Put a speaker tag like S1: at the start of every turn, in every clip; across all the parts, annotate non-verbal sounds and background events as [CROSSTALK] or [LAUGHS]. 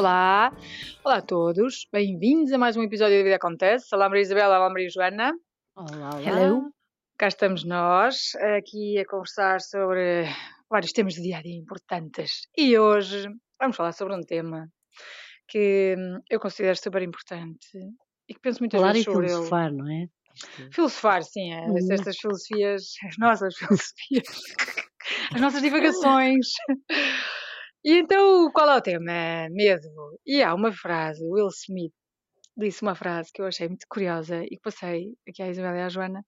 S1: Olá, olá a todos, bem-vindos a mais um episódio da Vida Acontece. Olá Maria Isabela, olá Maria Joana.
S2: Olá, olá.
S3: Hello.
S1: Cá estamos nós, aqui a conversar sobre vários temas do dia a dia importantes. E hoje vamos falar sobre um tema que eu considero super importante e que penso muitas
S2: Falar e
S1: vezes sobre ele.
S2: filosofar, não é?
S1: Filosofar, sim, é,
S2: Hum.
S1: estas filosofias, as nossas [LAUGHS] filosofias, as nossas divagações. E então, qual é o tema? Medo. E há uma frase, Will Smith disse uma frase que eu achei muito curiosa e que passei aqui à Isabela e à Joana,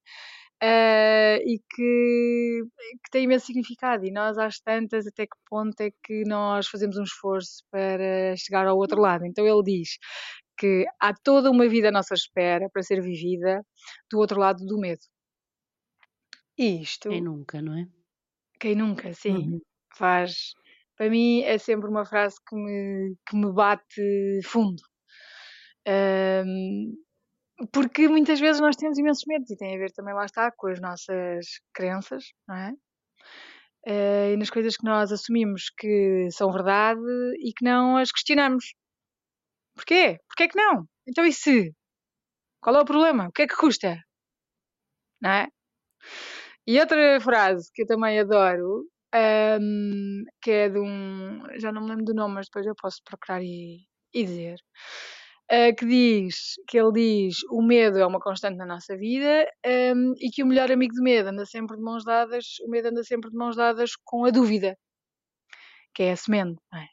S1: eh, e que, que tem imenso significado. E nós, às tantas, até que ponto é que nós fazemos um esforço para chegar ao outro lado? Então, ele diz que há toda uma vida à nossa espera para ser vivida do outro lado do medo. E isto,
S2: Quem nunca, não é?
S1: quem nunca, sim,
S2: Uhum.
S1: faz. Para mim é sempre uma frase que me, que me bate fundo. Ahm, porque muitas vezes nós temos imensos medos e tem a ver também, lá está, com as nossas crenças, não é? Eh, e nas coisas que nós assumimos que são verdade e que não as questionamos. Porquê? Porquê que não? Então e se? Qual é o problema? O que é que custa? Não é? E outra frase que eu também adoro, ahm, que é de um. Já não me lembro do nome, mas depois eu posso procurar e, e dizer. ah, que diz, que ele diz, o medo é uma constante na nossa vida ahm, e que o melhor amigo do medo anda sempre de mãos dadas, o medo anda sempre de mãos dadas com a dúvida, que é a semente, não é?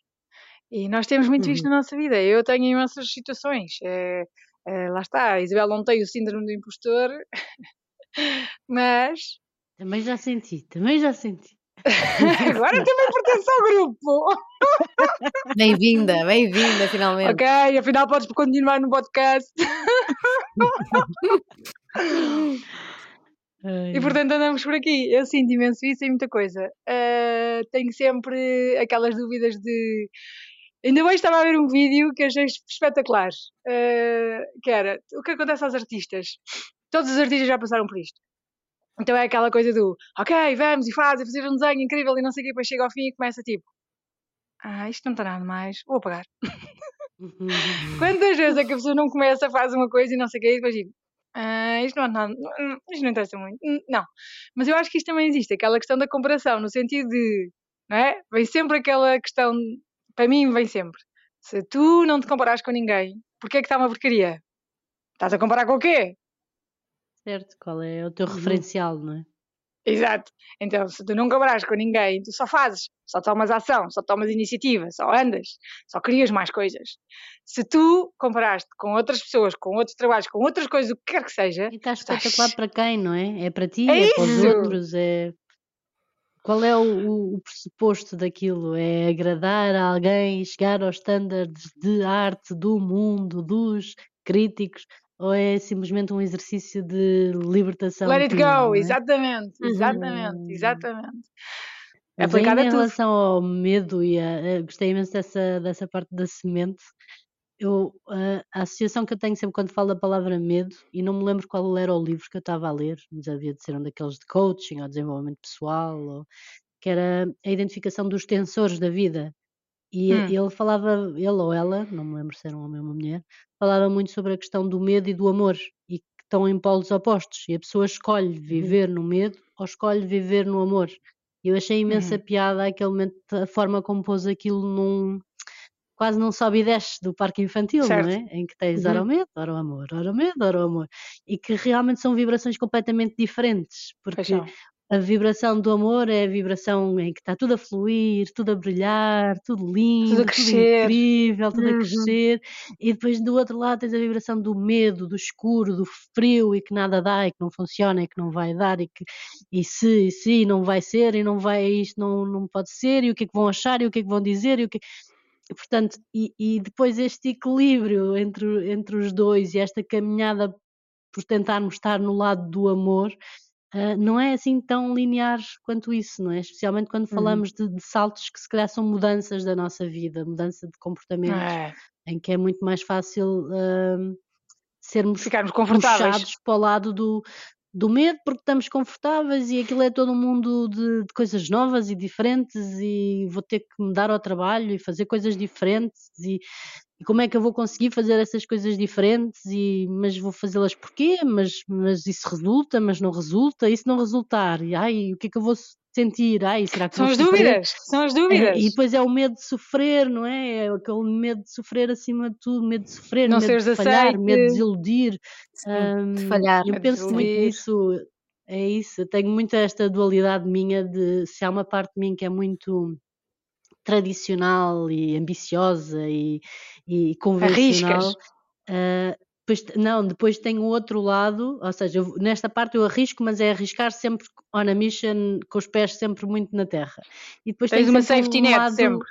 S1: E nós temos muito isto
S2: Uhum.
S1: na nossa vida. Eu tenho imensas situações. eh, eh, lá está, a Isabel não tem o síndrome do impostor, [LAUGHS] mas
S2: Também já senti, também já senti. [LAUGHS]
S1: agora também pertence ao grupo.
S3: Bem-vinda, bem-vinda, finalmente.
S1: Ok, afinal podes continuar no podcast. [LAUGHS]
S2: Ai,
S1: E portanto andamos por aqui. Eu sinto imenso isso em muita coisa. Ah, tenho sempre aquelas dúvidas de. Ainda hoje estava a ver um vídeo que achei espetacular. ah, que era o que acontece aos artistas. Todos os artistas já passaram por isto. Então é aquela coisa do ok, vamos e faz, e fazer um desenho incrível e não sei o que, depois chega ao fim e começa tipo. Ah, isto não está nada mais, vou apagar. [LAUGHS] Quantas vezes é que a pessoa não começa, faz uma coisa e não sei o que, e depois digo, ah, isto não é nada, isto não interessa muito. Não. Mas eu acho que isto também existe, aquela questão da comparação, no sentido de, não é? Vem sempre aquela questão, para mim vem sempre. Se tu não te comparares com ninguém, porquê é que está uma porcaria? Estás a comparar com o quê?
S2: Certo, qual é o teu
S1: Uhum.
S2: referencial, não é?
S1: Exato. Então, se tu não comparas com ninguém, tu só fazes, só tomas ação, só tomas iniciativa, só andas, só crias mais coisas. Se tu comparaste com outras pessoas, com outros trabalhos, com outras coisas, o que quer que seja,
S2: E está
S1: estás-
S2: espetacular para quem, não é? É para ti,
S1: É
S2: é, para os outros, é... Qual é o, o- o pressuposto daquilo? É agradar a alguém, chegar aos estándares de arte do mundo, dos críticos, ou é simplesmente um exercício de libertação
S1: let it go,
S2: é?
S1: exatamente,
S3: Uhum.
S1: exatamente,
S2: Hum.
S1: exatamente.
S2: Mas
S1: Aplicado
S2: ainda
S1: a
S2: em relação ao medo e a, a- gostei imenso dessa, dessa parte da semente. Eu, a, a associação que eu tenho sempre quando falo da palavra medo, e não me lembro qual era o livro que eu estava a ler, mas havia de ser um daqueles de coaching ou desenvolvimento pessoal, ou, que era a identificação dos tensores da vida. E
S1: Hum.
S2: ele falava, ele ou ela, não me lembro se era um homem ou uma mulher, falava muito sobre a questão do medo e do amor, e que estão em polos opostos. E a pessoa escolhe viver no medo ou escolhe viver no amor. E eu achei imensa
S1: Uhum.
S2: piada aquele momento, a forma como pôs aquilo num. Quase num sobe e desce do parque infantil,
S1: Certo.
S2: não é? Em que tens ora o
S1: Uhum.
S2: medo, ora o amor, ora o medo, ora o amor. E que realmente são vibrações completamente diferentes,
S1: Pois
S2: porque. A vibração do amor é a vibração em que está tudo a fluir, tudo a brilhar, tudo lindo, tudo
S1: crescer.
S2: incrível, tudo a
S1: Uhum.
S2: crescer. E depois do outro lado tens a vibração do medo, do escuro, do frio e que nada dá e que não funciona e que não vai dar e que e se, e se, e não vai ser e não vai, isto não, não pode ser e o que é que vão achar e o que é que vão dizer e o que portanto, e, e depois este equilíbrio entre, entre os dois e esta caminhada por tentarmos estar no lado do amor, ah, não é assim tão linear quanto isso, não é? Especialmente quando
S1: Uhum.
S2: falamos de, de saltos que se calhar são mudanças da nossa vida, mudança de comportamentos,
S1: É.
S2: em que é muito mais fácil ah, sermos
S1: Ficarmos confortáveis.
S2: puxados para o lado do, do medo porque estamos confortáveis e aquilo é todo um mundo de, de coisas novas e diferentes e vou ter que me dar ao trabalho e fazer coisas diferentes e, e como é que eu vou conseguir fazer essas coisas diferentes e mas vou fazê-las porquê? Mas, mas isso resulta, mas não resulta, e se não resultar, e ai, o que é que eu vou sentir? Ai, será que
S1: São
S2: vou
S1: as
S2: sofrer?
S1: dúvidas, são as dúvidas.
S2: É, e depois é o medo de sofrer, não é? É aquele medo de sofrer acima de tudo, medo de sofrer,
S1: Não
S2: medo
S1: seres
S2: de falhar,
S1: aceite.
S2: medo de desiludir.
S3: Sim, de falhar.
S2: eu penso muito
S1: desiludir.
S2: nisso, é isso. Eu tenho muito esta dualidade minha de se há uma parte de mim que é muito tradicional e ambiciosa e, e convencional.
S1: Arriscas.
S2: depois, te- não, depois tem o outro lado, ou seja, eu- nesta parte eu arrisco, mas é arriscar sempre on a mission, com os pés sempre muito na terra. E depois
S1: Tens
S2: tem
S1: uma safety
S2: um
S1: net
S2: lado
S1: sempre.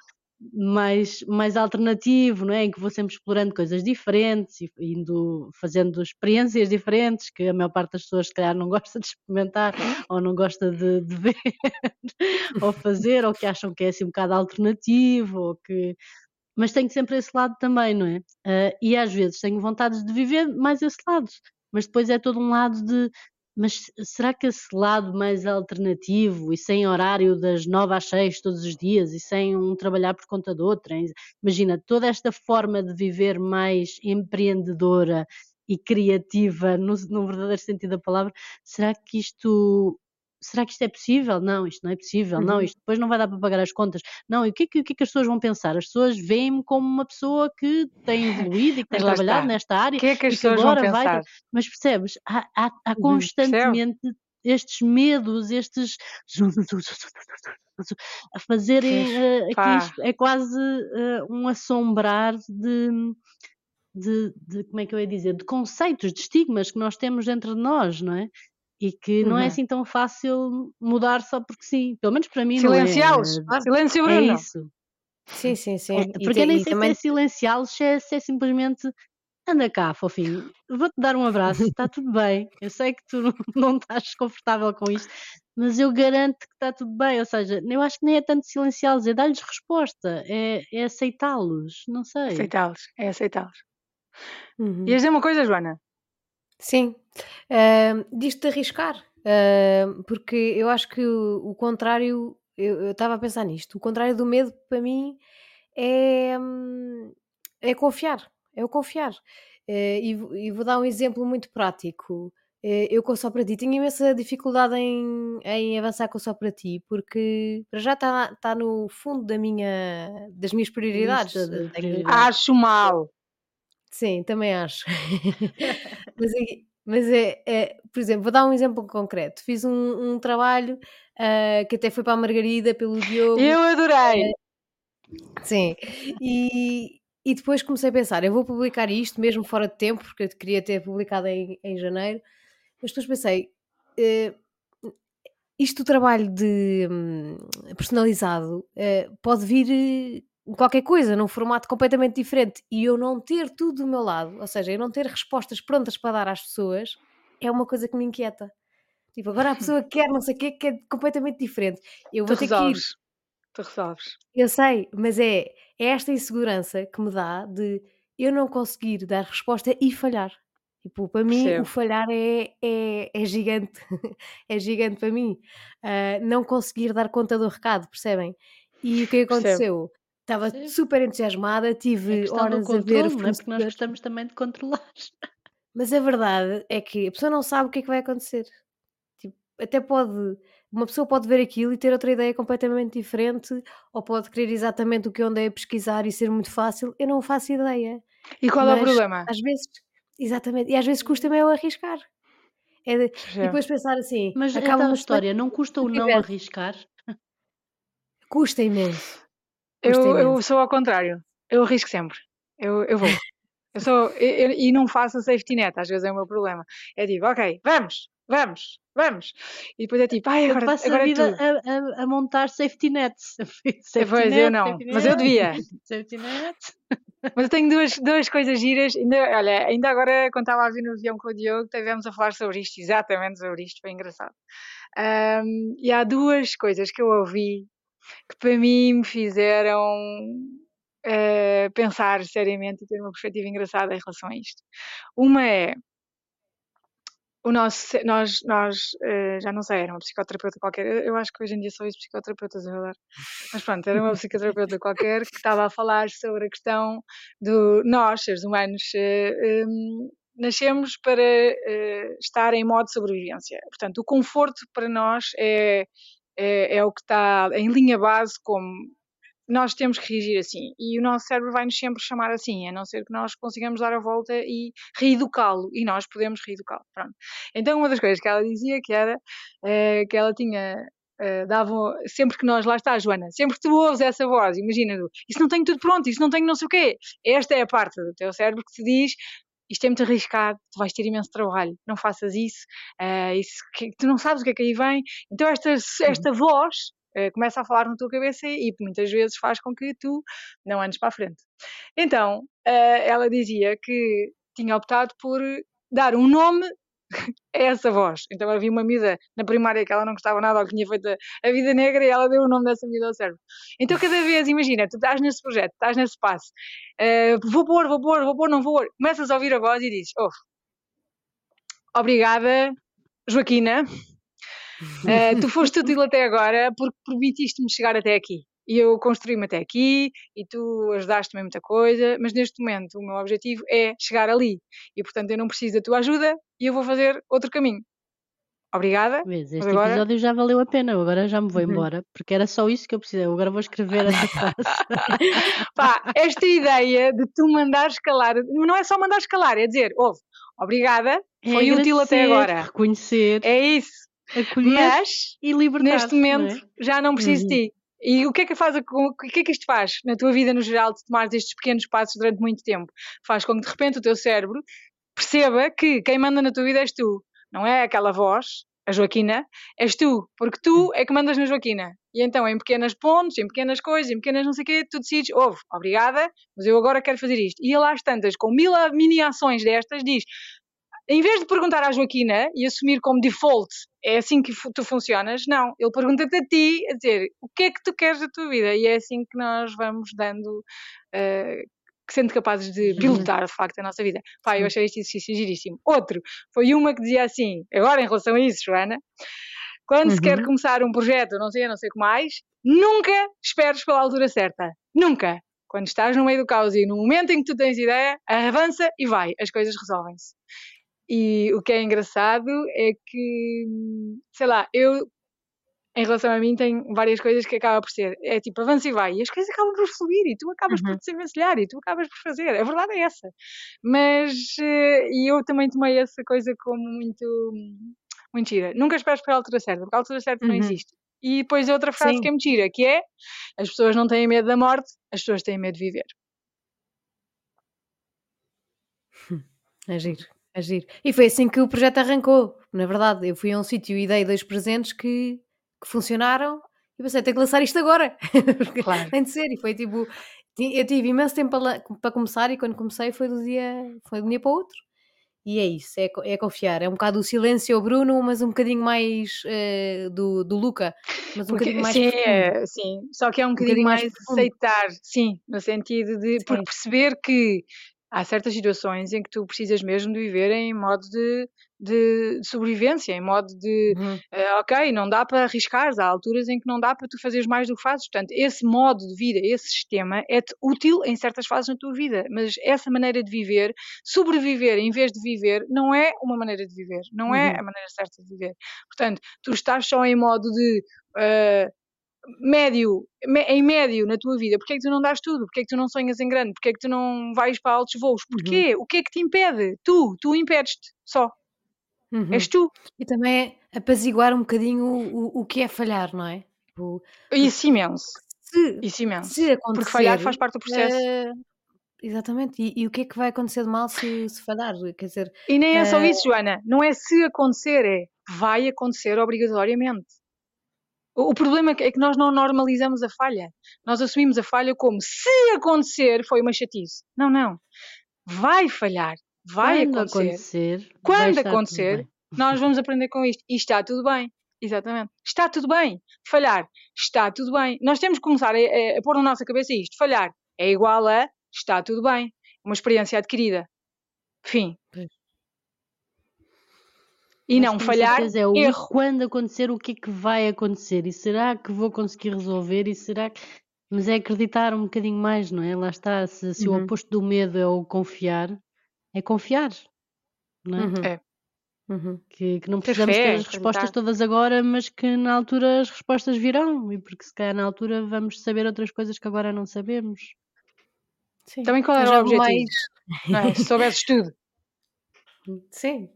S2: Mais, mais alternativo, não é? Em que vou sempre explorando coisas diferentes e indo fazendo experiências diferentes que a maior parte das pessoas se calhar não gosta de experimentar [LAUGHS] ou não gosta de, de ver [LAUGHS] ou fazer, ou que acham que é assim um bocado alternativo, ou que mas tenho sempre esse lado também, não é? Ah, e às vezes tenho vontade de viver mais esse lado, mas depois é todo um lado de mas será que esse lado mais alternativo e sem horário das nove às seis todos os dias e sem um trabalhar por conta de outra, imagina toda esta forma de viver mais empreendedora e criativa no, no verdadeiro sentido da palavra, será que isto será que isto é possível? Não, isto não é possível, não,
S3: Uhum.
S2: isto depois não vai dar para pagar as contas. Não, e o que é que, o que, é que as pessoas vão pensar? As pessoas veem-me como uma pessoa que tem evoluído e que tem trabalhado
S1: está.
S2: nesta área
S1: O que é que as
S2: e que
S1: pessoas vão
S2: agora vai.
S1: pensar?
S2: Mas percebes? Há, há, há
S3: Uhum.
S2: constantemente estes medos, estes [LAUGHS] a fazerem aqui isto é quase eh, um assombrar de, de, de- como é que eu ia dizer, de conceitos, de estigmas que nós temos dentro de nós, não é? E que não é
S1: Uhum.
S2: assim tão fácil mudar só porque sim. Pelo menos para mim não é.
S1: Silenciá-los. Silêncio,
S2: É
S1: Bruno.
S2: isso.
S3: Sim, sim, sim.
S2: É, porque nem
S3: e
S2: sei se
S3: também
S2: é silenciá-los, se é, se é simplesmente anda cá, fofinho, vou-te dar um abraço, está tudo bem. Eu sei que tu não, [LAUGHS] não estás confortável com isto, mas eu garanto que está tudo bem. Ou seja, eu acho que nem é tanto silenciá-los, é dar-lhes resposta, é, é aceitá-los, não sei.
S1: Aceitá-los. É aceitá-los.
S3: Uhum.
S1: Ias dizer uma coisa, Joana?
S3: Sim, Ahm, disto de arriscar, ahm, porque eu acho que o, o contrário, eu estava a pensar nisto, o contrário do medo para mim é, hum, é confiar, é o confiar. Eh, e, e vou dar um exemplo muito prático. Eh, eu com o Só Para Ti tenho imensa dificuldade em, em avançar com o Só Para Ti, porque para já está está no fundo da minha, das minhas prioridades.
S2: Lista de
S3: Tenho-
S2: prioridades.
S1: Acho mal.
S3: Sim, também acho. [LAUGHS] Mas é mas é é por exemplo, vou dar um exemplo concreto. Fiz um um trabalho, ah, que até foi para a Margarida pelo Diogo
S1: Eu adorei.
S3: sim, e e depois comecei a pensar: "Eu vou publicar isto mesmo fora de tempo", porque eu queria ter publicado em em janeiro, mas depois pensei, eh, isto do trabalho de, hum, personalizado, eh, pode vir, eh, qualquer coisa, num formato completamente diferente e eu não ter tudo do meu lado, ou seja, eu não ter respostas prontas para dar às pessoas, é uma coisa que me inquieta. Tipo, agora a pessoa [LAUGHS] quer não sei o quê, que é completamente diferente. Eu
S1: Tu
S3: vou ter que ir.
S1: resolves. Tu resolves.
S3: Eu sei, mas é, é esta insegurança que me dá de eu não conseguir dar resposta e falhar. Tipo, para mim, o
S1: Percebo.
S3: falhar é, é, é gigante. [LAUGHS] é gigante para mim. Ah, não conseguir dar conta do recado, percebem? E o que
S1: Percebo.
S3: Estava
S2: Percebo.
S3: super entusiasmada,
S2: É
S3: tive
S2: do
S3: horas a ver
S2: controle, não é? Porque nós gostamos também de controlar.
S3: Mas a verdade é que a pessoa não sabe o que é que vai acontecer. Tipo, até pode. Uma pessoa pode ver aquilo e ter outra ideia completamente diferente, ou pode querer exatamente o que eu andei a pesquisar e ser muito fácil. Eu não faço ideia.
S1: E qual é o
S3: Mas
S1: problema?
S3: às vezes, exatamente, e às vezes custa-me eu arriscar. É de- e
S1: Percebo.
S3: depois pensar assim,
S2: Mas é
S3: acaba
S2: tal
S3: uma
S2: história, não custa [LAUGHS] o não arriscar?
S3: Custa imenso.
S1: Eu, eu sou ao contrário. Eu arrisco sempre. Eu, eu vou. Eu sou, eu- eu- e não faço a safety net, às vezes é o meu problema. É tipo, ok, vamos, vamos, vamos. E depois é tipo, ai,
S2: Eu
S1: agora,
S2: passo a
S1: agora é
S2: vida
S1: tu.
S2: a, a- a montar safety nets. [LAUGHS] safety
S1: Pois, eu
S2: net,
S1: não,
S2: safety
S1: mas eu devia. [LAUGHS]
S2: Safety net. [LAUGHS]
S1: Mas eu tenho duas, duas coisas giras. Ainda, olha, ainda agora, quando estava a vir no avião com o Diogo, estivemos a falar sobre isto, exatamente sobre isto, foi engraçado. Ahm, e há duas coisas que eu ouvi que para mim me fizeram eh, pensar seriamente e ter uma perspectiva engraçada em relação a isto. Uma é o nosso, nós, nós uh, já não sei, era uma psicoterapeuta qualquer, eu acho que hoje em dia só isso psicoterapeutas, é verdade. Mas pronto, era uma psicoterapeuta [LAUGHS] qualquer que estava a falar sobre a questão do nós, seres humanos, uh, um, nascemos para uh, estar em modo de sobrevivência. Portanto, o conforto para nós é, é, é o que está em linha base como nós temos que reagir assim. E o nosso cérebro vai-nos sempre chamar assim, a não ser que nós consigamos dar a volta e reeducá-lo. E nós podemos reeducá-lo. Pronto. Então, uma das coisas que ela dizia que era uh, que ela tinha. Davam, sempre que nós, lá está, Joana, sempre que tu ouves essa voz, imagina, isso não tenho tudo pronto, isso não tenho não sei o quê. Esta é a parte do teu cérebro que te diz isto é muito arriscado, tu vais ter imenso trabalho, não faças isso, uh, isso que, tu não sabes o que é que aí vem. Então esta, esta voz uh, começa a falar na tua cabeça e, e muitas vezes faz com que tu não andes para a frente. Então, uh, ela dizia que tinha optado por dar um nome é essa voz. Então havia uma miúda na primária que ela não gostava nada ou que tinha feito a vida negra e ela deu o nome dessa miúda ao cérebro. Então cada vez, imagina, tu estás nesse projeto, estás nesse passo, uh, vou pôr, vou pôr, vou pôr, não vou pôr. Começas a ouvir a voz e dizes, oh, obrigada, Joaquina, uh, tu foste útil até agora porque permitiste-me chegar até aqui e eu construí-me até aqui e tu ajudaste-me em muita coisa, mas neste momento o meu objetivo é chegar ali e portanto eu não preciso da tua ajuda e eu vou fazer outro caminho. Obrigada.
S2: Mas este agora... episódio já valeu a pena, agora já me vou uhum. embora, porque era só isso que eu precisei. Agora vou escrever essa [LAUGHS] frase.
S1: Pá, esta ideia de tu mandar escalar, não é só mandar escalar, é dizer, ouve, obrigada, é foi útil até agora.
S2: Reconhecer.
S1: É isso.
S2: Acolher mas, e libertar.
S1: Neste momento não é? já não preciso uhum. de ti. E o que é que faz, o que é que isto faz na tua vida no geral de tomar estes pequenos passos durante muito tempo? Faz com que de repente o teu cérebro perceba que quem manda na tua vida és tu, não é aquela voz, a Joaquina, és tu, porque tu é que mandas na Joaquina. E então, em pequenas pontes, em pequenas coisas, em pequenas não sei o quê, tu decides, ouve, obrigada, mas eu agora quero fazer isto. E lá às tantas, com mil mini ações destas, diz, em vez de perguntar à Joaquina e assumir como default é assim que tu funcionas, não. Ele pergunta-te a ti, a dizer o que é que tu queres da tua vida e é assim que nós vamos dando, uh, sendo capazes de uhum. pilotar de facto a nossa vida. Pá, eu achei este exercício giríssimo. Outro, foi uma que dizia assim, agora em relação a isso, Joana, quando uhum. se quer uhum. começar um projeto, não sei, não sei o que mais, nunca esperes pela altura certa. Nunca. Quando estás no meio do caos e no momento em que tu tens ideia, avança e vai, as coisas resolvem-se. E o que é engraçado é que, sei lá, eu, em relação a mim, tenho várias coisas que acaba por ser. É tipo, avança e vai. E as coisas acabam por fluir e tu acabas uhum. por desenvencilhar e tu acabas por fazer. A verdade é essa. Mas, eh, e eu também tomei essa coisa como muito, gira. Nunca esperes para a altura certa, porque a altura certa uhum. não existe. E depois outra frase Sim. que é mentira, que é as pessoas não têm medo da morte, as pessoas têm medo de viver. [LAUGHS]
S3: É giro. Agir. E foi assim que o projeto arrancou. Na verdade, eu fui a um sítio e dei dois presentes que, que funcionaram e pensei, tenho que lançar isto agora. [LAUGHS] claro. Tem de ser. E foi tipo, eu tive imenso tempo para, para começar e quando comecei foi do dia, foi de um dia para o outro. E é isso, é, é confiar. É um bocado o silêncio ao Bruno, mas um bocadinho mais uh, do, do Luca. Mas um Porque, bocadinho mais.
S1: Sim, é, sim, só que é um bocadinho, um bocadinho mais, mais aceitar, sim, no sentido de por perceber que há certas situações em que tu precisas mesmo de viver em modo de, de, de sobrevivência, em modo de, uhum. uh, ok, não dá para arriscar, há alturas em que não dá para tu fazeres mais do que fazes. Portanto, esse modo de vida, esse sistema é-te útil em certas fases na tua vida, mas essa maneira de viver, sobreviver em vez de viver, não é uma maneira de viver, não é uhum. a maneira certa de viver. Portanto, tu estás só em modo de. Uh, médio, em médio na tua vida, porque é que tu não dás tudo? Porque é que tu não sonhas em grande? Porque é que tu não vais para altos voos? Porquê? Uhum. O que é que te impede? Tu, tu impedes-te só. Uhum. És tu.
S3: E também é apaziguar um bocadinho o, o, que é falhar, não é? Tipo,
S1: Isso imenso. Se, Isso imenso. Se porque falhar faz parte do processo. Uh,
S3: exatamente. E, e, o que é que vai acontecer de mal se, se falhar? Quer dizer,
S1: e nem é só isso, Joana. Não é se acontecer, é vai acontecer obrigatoriamente. O problema é que nós não normalizamos a falha. Nós assumimos a falha como se acontecer foi uma chatice. Não, não. Vai falhar. Vai Quando acontecer. acontecer Quando acontecer, nós vamos aprender com isto. E está tudo bem. Exatamente. Está tudo bem. Falhar. Está tudo bem. Nós temos que começar a, a, a pôr na nossa cabeça isto. Falhar é igual a está tudo bem. Uma experiência adquirida. Fim. E não falhar,
S2: é o
S1: erro.
S2: quando acontecer, o que é que vai acontecer? E será que vou conseguir resolver? E será que... Mas é acreditar um bocadinho mais, não é? Lá está, se, se uhum. o oposto do medo é o confiar, é confiar, não é?
S1: Uhum. é.
S2: Uhum. Que, que, não precisamos fé, ter as respostas todas agora, mas que na altura as respostas virão, e porque se calhar na altura vamos saber outras coisas que agora não sabemos.
S1: Sim. Também qual era o objetivo? Mais... É? Se soubesses tudo.
S3: Sim.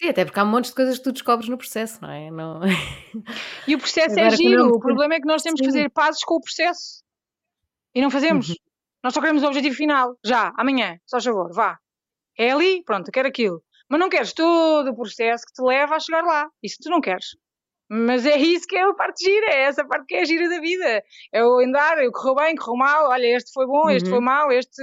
S3: Sim, até porque há um monte de coisas que tu descobres no processo, não é? Não... [LAUGHS]
S1: E o processo é Agora, é giro. Não... O problema é que nós temos Sim. que fazer pazes com o processo. E não fazemos. Uhum. Nós só queremos o objetivo final. Já, amanhã, só favor, vá. É ali, pronto, quero aquilo. Mas não queres todo o processo que te leva a chegar lá. Isso tu não queres. Mas é isso que é a parte gira, é essa parte que é a gira da vida. É o andar, eu correu bem, correu mal, olha, este foi bom, este uhum. foi mal, este,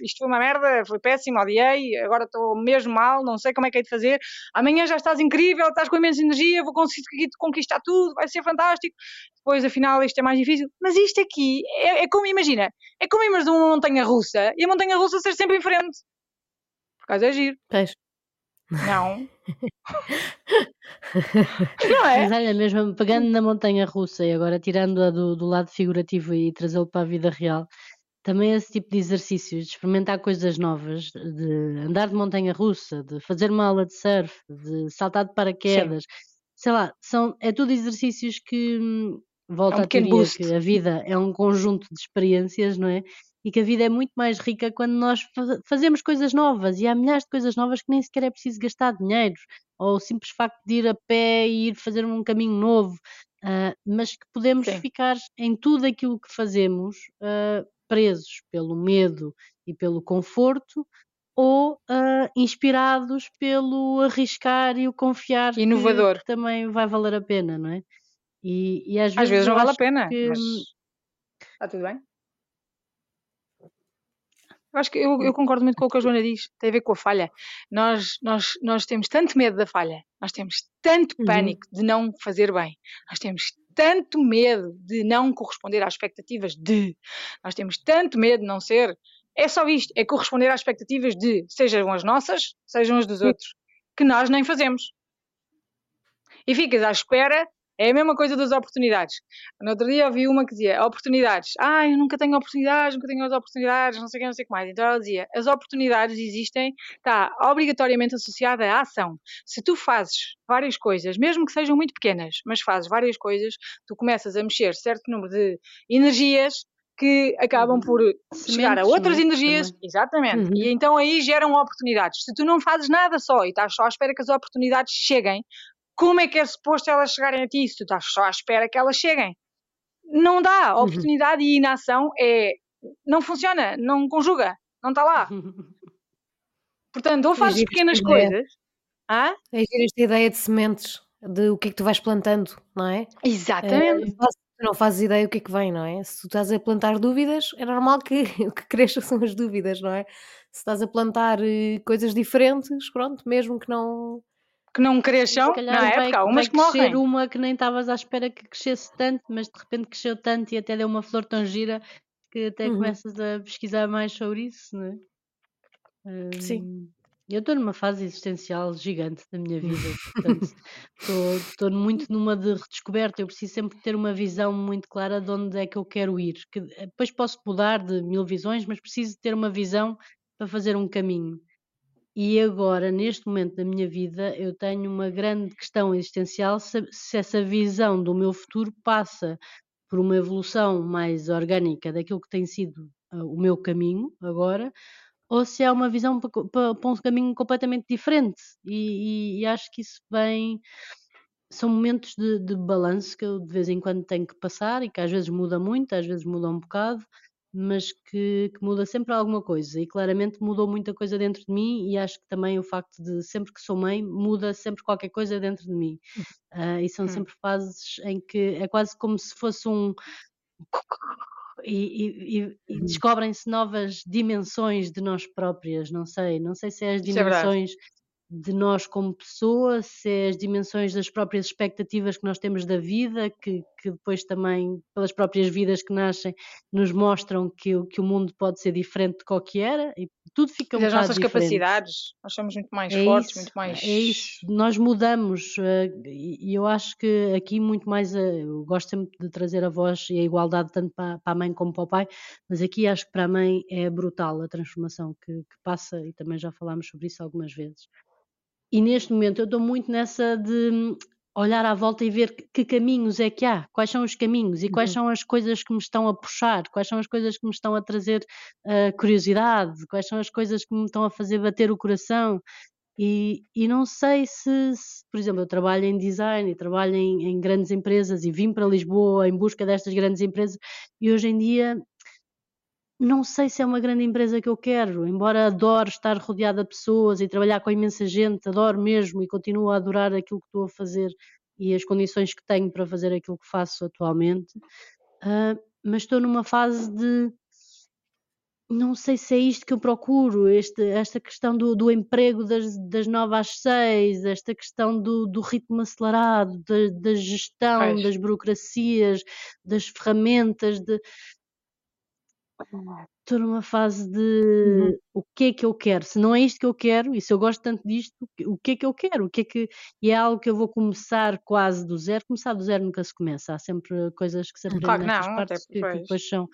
S1: isto foi uma merda, foi péssimo, odiei, agora estou mesmo mal, não sei como é que é de fazer. Amanhã já estás incrível, estás com imensa energia, vou conseguir conquistar tudo, vai ser fantástico. Depois, afinal, isto é mais difícil. Mas isto aqui é, é como, imagina, é como irmos de uma montanha russa e a montanha russa ser sempre em frente. Por causa é giro.
S3: Tens.
S1: Não. [LAUGHS] Não [LAUGHS] é?
S2: Mas olha, mesmo pegando na montanha russa e agora tirando-a do, do lado figurativo e trazê-lo para a vida real, também esse tipo de exercícios, de experimentar coisas novas, de andar de montanha russa, de fazer uma aula de surf, de saltar de paraquedas, sei lá, são, é tudo exercícios que hum, volta é um à teoria boost. que a vida é um conjunto de experiências, não é? E que a vida é muito mais rica quando nós fazemos coisas novas e há milhares de coisas novas que nem sequer é preciso gastar dinheiro ou o simples facto de ir a pé e ir fazer um caminho novo, uh, mas que podemos Sim. ficar em tudo aquilo que fazemos uh, presos pelo medo e pelo conforto ou uh, inspirados pelo arriscar e o confiar
S1: Inovador.
S2: Que, que também vai valer a pena, não é?
S1: E, e às, vezes, às vezes não vale a pena, que... mas está tudo bem? Acho que eu, eu, concordo muito com o que a Joana diz, tem a ver com a falha. Nós, nós, nós temos tanto medo da falha, nós temos tanto uhum. pânico de não fazer bem, nós temos tanto medo de não corresponder às expectativas de, nós temos tanto medo de não ser. É só isto, é corresponder às expectativas de, sejam as nossas, sejam as dos outros, que nós nem fazemos. E ficas à espera é a mesma coisa das oportunidades. No outro dia ouvi uma que dizia oportunidades. Ah, eu nunca tenho oportunidades, nunca tenho as oportunidades, não sei o que, não sei o que mais. Então ela dizia, as oportunidades existem, está obrigatoriamente associada à ação. Se tu fazes várias coisas, mesmo que sejam muito pequenas, mas fazes várias coisas, tu começas a mexer certo número de energias que acabam uhum. por Sementes, chegar a outras né? energias, também. exatamente, uhum. e então aí geram oportunidades. Se tu não fazes nada só e estás só à espera que as oportunidades cheguem, como é que é suposto elas chegarem a ti se tu estás só à espera que elas cheguem? Não dá. A uhum. oportunidade uhum. e inação é. Não funciona, não conjuga, não está lá. [LAUGHS] Portanto, ou fazes pequenas coisas.
S3: Ah? É esta ideia de sementes, de o que é que tu vais plantando, não é?
S1: Exatamente.
S3: É, não fazes ideia o que é que vem, não é? Se tu estás a plantar dúvidas, é normal que o [LAUGHS] que cresça são as dúvidas, não é? Se estás a plantar uh, coisas diferentes, pronto, mesmo que não
S1: que não cresçam na época, há umas que morrem.
S2: uma que nem estavas à espera que crescesse tanto, mas de repente cresceu tanto e até deu uma flor tão gira que até uhum. começas a pesquisar mais sobre isso, não é?
S3: Um, Sim.
S2: Eu estou numa fase existencial gigante da minha [LAUGHS] vida, portanto, estou muito numa de redescoberta. Eu preciso sempre ter uma visão muito clara de onde é que eu quero ir. Que depois posso mudar de mil visões, mas preciso ter uma visão para fazer um caminho. E agora, neste momento da minha vida, eu tenho uma grande questão existencial se, essa visão do meu futuro passa por uma evolução mais orgânica daquilo que tem sido uh, o meu caminho agora, ou se é uma visão para, para um caminho completamente diferente. E, e, e, acho que isso vem. São momentos de, de balanço que eu de vez em quando tenho que passar e que às vezes muda muito, às vezes muda um bocado, mas que, que, muda sempre alguma coisa e claramente mudou muita coisa dentro de mim e acho que também o facto de sempre que sou mãe muda sempre qualquer coisa dentro de mim uh, e são hum. sempre fases em que é quase como se fosse um e, e, e uhum. descobrem-se novas dimensões de nós próprias, não sei, não sei se é as é dimensões de nós como pessoa, se é as dimensões das próprias expectativas que nós temos da vida, que, que depois também, pelas próprias vidas que nascem, nos mostram que, que o mundo pode ser diferente de qual que era, e tudo fica um
S1: das nossas
S2: diferente.
S1: capacidades, nós somos muito mais
S2: é
S1: fortes,
S2: isso,
S1: muito mais.
S2: É isso, nós mudamos, eh, e eu acho que aqui muito mais, eh, eu gosto sempre de trazer a voz e a igualdade tanto para, para a mãe como para o pai, mas aqui acho que para a mãe é brutal a transformação que, que passa, e também já falámos sobre isso algumas vezes. E neste momento eu estou muito nessa de hum, olhar à volta e ver que caminhos é que há, quais são os caminhos e quais uhum. são as coisas que me estão a puxar, quais são as coisas que me estão a trazer uh, curiosidade, quais são as coisas que me estão a fazer bater o coração. E, e não sei se, se, por exemplo, eu trabalho em design e trabalho em, em grandes empresas e vim para Lisboa em busca destas grandes empresas e hoje em dia não sei se é uma grande empresa que eu quero, embora adoro estar rodeada de pessoas e trabalhar com imensa gente, adoro mesmo e continuo a adorar aquilo que estou a fazer e as condições que tenho para fazer aquilo que faço atualmente, uh, mas estou numa fase de não sei se é isto que eu procuro, este, esta questão do, do emprego das, das 9 às 6, esta questão do, do ritmo acelerado, da, da gestão, das burocracias, das ferramentas, de, Estou numa fase de Uhum. o que é que eu quero? Se não é isto que eu quero, e se eu gosto tanto disto, o que- é que eu quero? O que é que e é algo que eu vou começar quase do zero. Começar do zero nunca se começa, há sempre coisas que se aprendem
S1: Claro que
S2: nestas
S1: não,
S2: partes que, que depois são.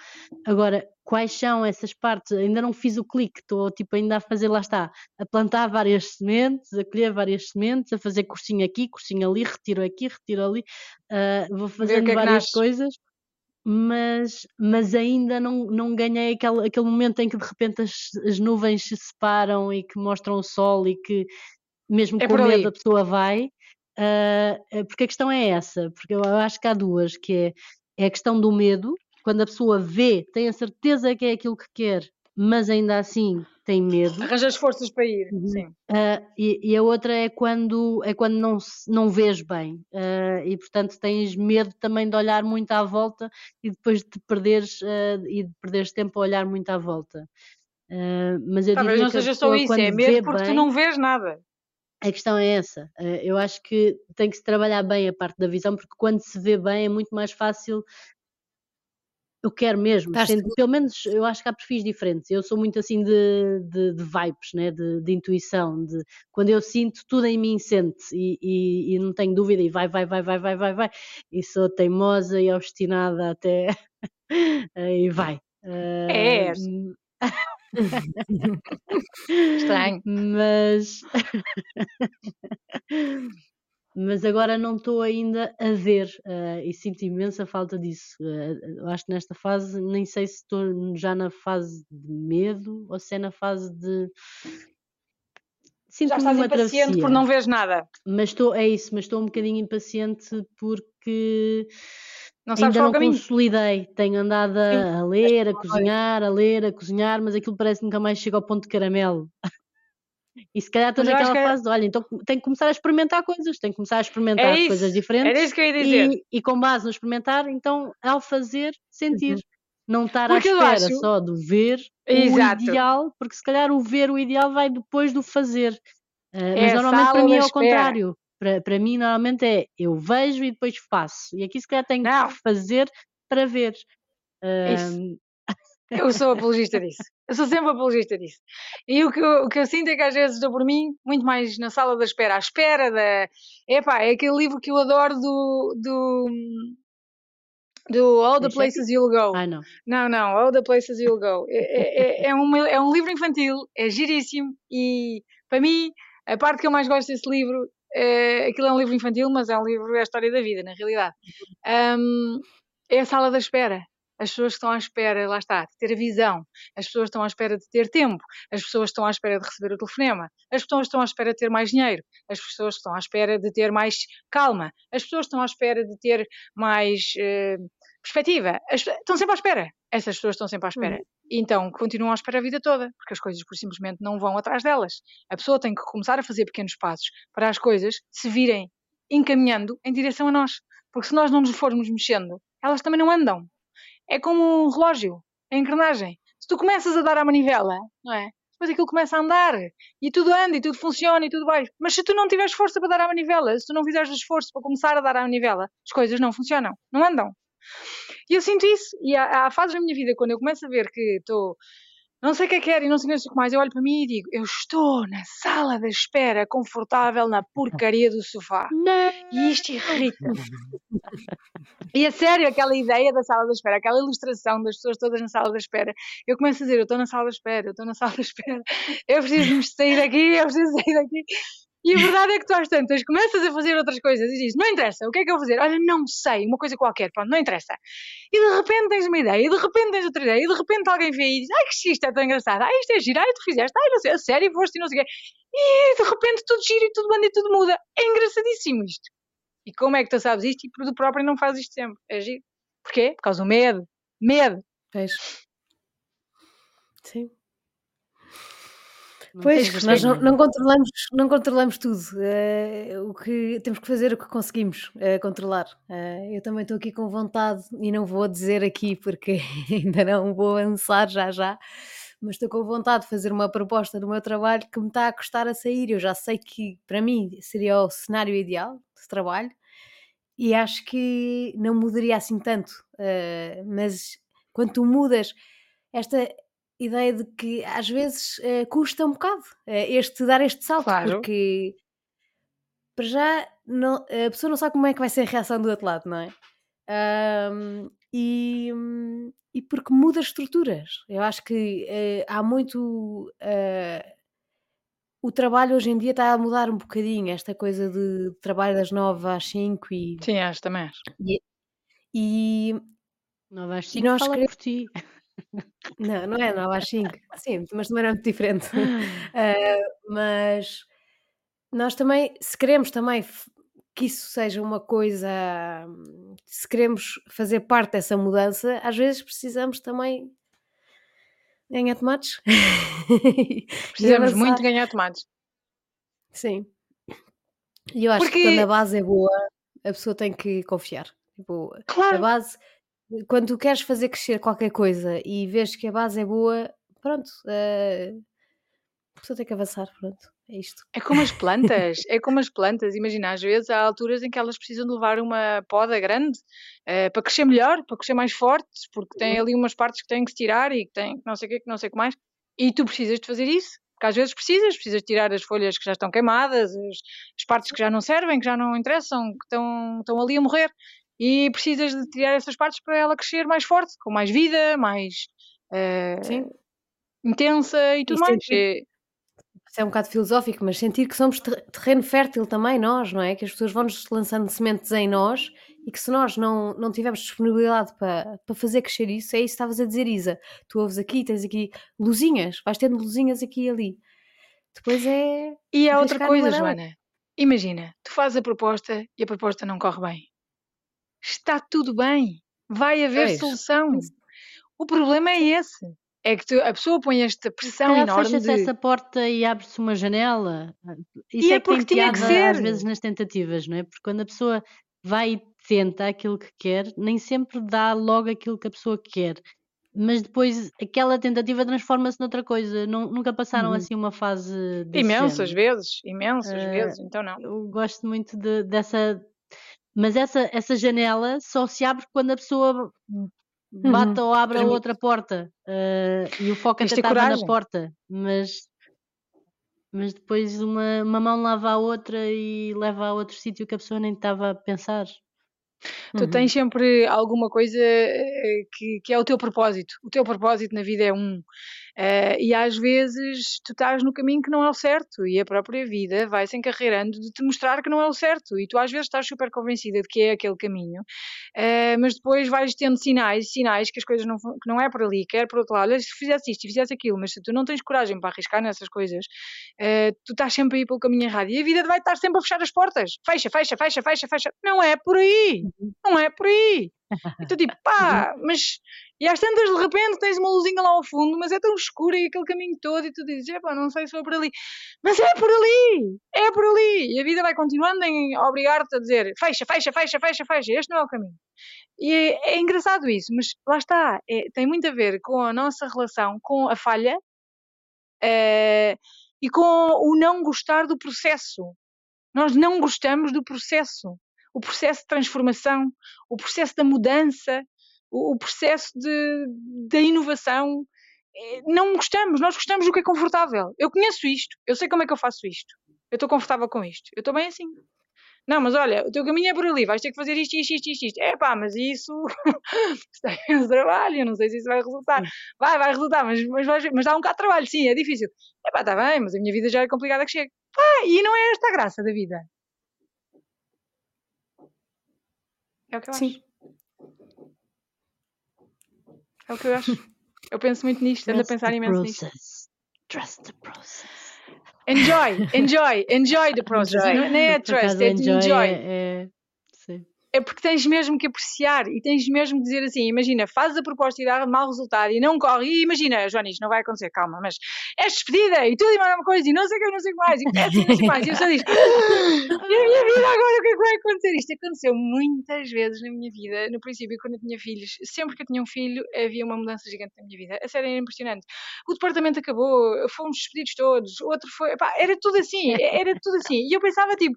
S2: Agora, quais são essas partes? Ainda não fiz o clique, estou tipo ainda a fazer, lá está, a plantar várias sementes, a colher várias sementes, a fazer cursinho aqui, cursinho ali, retiro aqui, retiro ali, ah, vou Ver o fazendo que é que várias nasce. coisas mas, mas ainda não, não ganhei aquele, aquele momento em que de repente as, as nuvens se separam e que mostram o sol e que mesmo é com medo a pessoa vai. Uh, porque a questão é essa, porque eu acho que há duas, que é, é a questão do medo, quando a pessoa vê, tem a certeza que é aquilo que quer, mas ainda assim tem medo.
S1: Arranja as forças para ir, uhum. sim.
S2: Uh, e, e, a outra é quando, é quando não, não vês bem uh, e, portanto, tens medo também de olhar muito à volta e depois de perderes, uh, e de perderes tempo a olhar muito à volta. mas eu
S1: Talvez
S2: não
S1: seja só isso, é medo porque bem, tu não vês nada.
S2: A questão é essa. Eu acho que tem que se trabalhar bem a parte da visão, porque quando se vê bem é muito mais fácil eu quero mesmo, sendo, pelo menos eu acho que há perfis diferentes. Eu sou muito assim de, de, de vibes, né? de, de, intuição, de quando eu sinto tudo em mim sente e, e, e, não tenho dúvida e vai, vai, vai, vai, vai, vai, vai. E sou teimosa e obstinada até [LAUGHS] e vai.
S1: É. Uh, [LAUGHS] Estranho. [LAUGHS]
S2: Mas mas agora não estou ainda a ver uh, e sinto imensa falta disso. Uh, acho que nesta fase nem sei se estou já na fase de medo ou se é na fase de.
S1: Sinto já estás impaciente travessia. por não veres nada.
S2: Mas estou, é isso, mas estou um bocadinho impaciente porque não ainda não consolidei. Tenho andado a, a ler, a cozinhar, a ler, a cozinhar, mas aquilo parece que nunca mais chega ao ponto de caramelo. E se calhar estou naquela é fase de, olha, então tenho que começar a experimentar coisas, tenho que começar a experimentar é coisas diferentes.
S1: Era isso que eu ia dizer.
S2: E, e com base no experimentar, então, ao fazer, sentir. Uhum. Não estar porque à espera acho... só do ver Exato. o ideal, porque se calhar o ver o ideal vai depois do fazer. Uh, mas normalmente para mim é ao contrário. Para, para mim, normalmente é eu vejo e depois faço. E aqui se calhar tenho Não. que fazer para ver.
S1: Uh, eu sou apologista disso. Eu sou sempre apologista disso. E o que, eu, o que eu sinto é que às vezes dou por mim, muito mais na sala da espera, à espera da. Epá, é aquele livro que eu adoro do. do do All the Places You'll Go.
S2: Ah, não.
S1: Não, não, All the Places You'll Go. É, é, é, é um, é um livro infantil, é giríssimo e para mim a parte que eu mais gosto desse livro é, aquilo é um livro infantil, mas é um livro, é a história da vida, na realidade. Um, é a sala da espera as pessoas estão à espera, lá está, de ter a visão, as pessoas estão à espera de ter tempo, as pessoas estão à espera de receber o telefonema, as pessoas estão à espera de ter mais dinheiro, as pessoas estão à espera de ter mais calma, as pessoas estão à espera de ter mais uh, perspectiva, as, estão sempre à espera. Essas pessoas estão sempre à espera. Uhum. Então continuam à espera a vida toda, porque as coisas por simplesmente não vão atrás delas. A pessoa tem que começar a fazer pequenos passos para as coisas se virem encaminhando em direção a nós. Porque se nós não nos formos mexendo, elas também não andam é como um relógio, a engrenagem. Se tu começas a dar a manivela, não é? depois aquilo começa a andar e tudo anda e tudo funciona e tudo vai. Mas se tu não tiveres força para dar à manivela, se tu não fizeres esforço para começar a dar à manivela, as coisas não funcionam, não andam. E eu sinto isso. E há, há fases na minha vida quando eu começo a ver que estou não sei o que é que era e não sei o que mais, eu olho para mim e digo, eu estou na sala da espera, confortável na porcaria do sofá.
S2: Não.
S1: E isto irrita-me. e a sério, aquela ideia da sala da espera, aquela ilustração das pessoas todas na sala da espera, eu começo a dizer, eu estou na sala da espera, eu estou na sala da espera, eu preciso me sair daqui, eu preciso sair daqui. E a verdade é que tu às tantas começas a fazer outras coisas e dizes, não interessa, o que é que eu vou fazer? Olha, não sei, uma coisa qualquer, pronto, não interessa. E de repente tens uma ideia, e de repente tens outra ideia, e de repente alguém vê e diz, ai que isto é tão engraçado, ai isto é giro, ai tu fizeste, ai não sei, a sério, foste e não sei o quê. E de repente tudo gira e tudo anda e tudo muda. É engraçadíssimo isto. E como é que tu sabes isto? E por tu próprio não fazes isto sempre. É giro. Porquê? Por causa do medo. Medo.
S3: Pois. Sim.
S2: Não
S3: Pois,
S2: tens
S3: nós não, não controlamos, não controlamos tudo. eh, o que temos que fazer é o que conseguimos eh, controlar. Eh, eu também estou aqui com vontade e não vou dizer aqui porque [LAUGHS] ainda não vou avançar já já, mas estou com vontade de fazer uma proposta do meu trabalho que me está a custar a sair. Eu já sei que para mim seria o cenário ideal de trabalho e acho que não mudaria assim tanto. mas quando tu mudas esta ideia de que às vezes eh, custa um bocado eh, este dar este salto,
S1: Claro.
S3: porque para já não- a pessoa não sabe como é que vai ser a reação do outro lado, não é? Ahm, e, e porque muda estruturas. Eu acho que eh, há muito. eh, o trabalho hoje em dia está a mudar um bocadinho, esta coisa de trabalho das nove às cinco e,
S1: Sim, acho também. acho.
S3: e
S2: Não vais
S3: E
S2: cinco,
S3: nós
S2: fala
S3: queremos-
S2: por ti.
S3: Não, não é 9 às 5. Sim, mas também não é muito diferente. [LAUGHS] Ah, mas nós também, se queremos também que isso seja uma coisa, se queremos fazer parte dessa mudança, às vezes precisamos também ganhar tomates. [LAUGHS]
S1: Precisamos muito ganhar tomates.
S3: Sim. E eu acho
S1: Porque-
S3: que quando a base é boa, a pessoa tem que confiar. Tipo, a
S1: Claro.
S3: base, quando tu queres fazer crescer qualquer coisa e vês que a base é boa, pronto, eh, a pessoa tem que avançar, pronto, é isto.
S1: É como as [LAUGHS] plantas, é como as plantas. Imagina, às vezes há alturas em que elas precisam de levar uma poda grande eh, para crescer melhor, para crescer mais fortes, porque tem ali umas partes que têm que se tirar e que têm não sei o que, que não sei o que mais. E tu precisas de fazer isso, porque às vezes precisas, precisas de tirar as folhas que já estão queimadas, as, as partes que já não servem, que já não interessam, que estão, estão ali a morrer. E precisas de tirar essas partes para ela crescer mais forte, com mais vida, mais
S3: Sim.
S1: intensa e tudo mais.
S3: sentir-
S1: É-
S3: Isso é um bocado filosófico, mas sentir que somos ter- terreno fértil também nós, não é? Que as pessoas vão-nos lançando sementes em nós e que se nós não, não tivermos disponibilidade para, para fazer crescer isso, é isso que estavas a dizer, Isa. Tu ouves aqui, tens aqui luzinhas, vais tendo luzinhas aqui e ali. Depois é.
S1: E há outra
S3: Arriscar
S1: coisa. Joana. Imagina, tu fazes a proposta e a proposta não corre bem. Está tudo bem. Vai haver
S3: Pois.
S1: solução. O problema é esse. É que tu- a pessoa põe esta pressão
S2: calhar
S1: enorme
S2: fecha-se
S1: de...
S2: essa porta e abre-se uma janela. Isso
S1: E
S2: é,
S1: é
S2: que tem
S1: porque tinha que
S2: piada às
S1: ser.
S2: vezes nas tentativas, não é? Porque quando a pessoa vai e tenta aquilo que quer, nem sempre dá logo aquilo que a pessoa quer. Mas depois aquela tentativa transforma-se noutra coisa. Nu- Nunca passaram
S3: Uhum.
S2: assim uma fase
S1: Imensas
S2: género.
S1: vezes, imensas
S2: Eh,
S1: vezes, então não.
S2: Eu gosto muito de- dessa. Mas essa, essa janela só se abre quando a pessoa bate ou abre a outra porta. eh, e o foco até estava na porta. Mas, mas depois uma, uma mão lava a outra e leva a outro sítio que a pessoa nem estava a pensar.
S1: Tu
S3: Uhum.
S1: tens sempre alguma coisa eh, que, que é o teu propósito. O teu propósito na vida é um. Eh, e às vezes tu estás no caminho que não é o certo e a própria vida vai se encarreirando de te mostrar que não é o certo. E tu às vezes estás super convencida de que é aquele caminho, eh, mas depois vais tendo sinais, sinais que as coisas não, que não é por ali, que é por outro lado. Olha, se fizesse isto e fizesse aquilo, mas se tu não tens coragem para arriscar nessas coisas, eh, tu estás sempre a ir pelo caminho errado e a vida vai estar sempre a fechar as portas. Fecha, fecha, fecha, fecha, fecha. Não é por aí. Não é por aí. E tu tipo, pá, mas. E às tantas de repente tens uma luzinha lá ao fundo, mas é tão escura e aquele caminho todo, e tu dizes, epá, não sei se vou por ali. Mas é por ali! É por ali! E a vida vai continuando em obrigar-te a dizer, fecha, fecha, fecha, fecha, fecha, este não é o caminho. E é, é engraçado isso, mas lá está, é- tem muito a ver com a nossa relação com a falha eh, e com o não gostar do processo. Nós não gostamos do processo. O processo de transformação, o processo da mudança, o, o processo de, da inovação. Eh, não gostamos, nós gostamos do que é confortável. Eu conheço isto, eu sei como é que eu faço isto. Eu estou confortável com isto. Eu estou bem assim. Não, mas olha, o teu caminho é por ali, vais ter que fazer isto, isto, isto, isto, isto. É pá, mas isso [LAUGHS] está em trabalho, eu não sei se isso vai resultar. Vai, vai resultar, mas, mas, vai, mas dá um bocado de trabalho, sim, é difícil. É pá, está bem, mas a minha vida já é complicada que chega. Ah, e não é esta a graça da vida. É o que eu
S3: Sim.
S1: acho. É o que eu acho. Eu penso muito nisto, ando a pensar imenso nisto.
S2: process. Trust the process.
S1: Enjoy, enjoy, enjoy the process.
S3: Enjoy.
S1: Não, nem é trust, é enjoy.
S2: enjoy é, é-.
S1: É porque tens mesmo que apreciar e tens mesmo que dizer assim: imagina, fazes a proposta e dá mau resultado e não corre, e imagina, Joana, isto não vai acontecer, calma, mas és despedida e tudo e mais uma coisa e não sei o que, não sei o que mais, e péssimo, não sei mais, e a pessoa diz: "Ah, a minha vida agora o que é que vai acontecer? Isto aconteceu muitas vezes na minha vida, no princípio, quando eu tinha filhos, sempre que eu tinha um filho havia uma mudança gigante na minha vida, a sério era impressionante. O departamento acabou, fomos despedidos todos, outro foi, pá, era tudo assim, era tudo assim, e eu pensava tipo: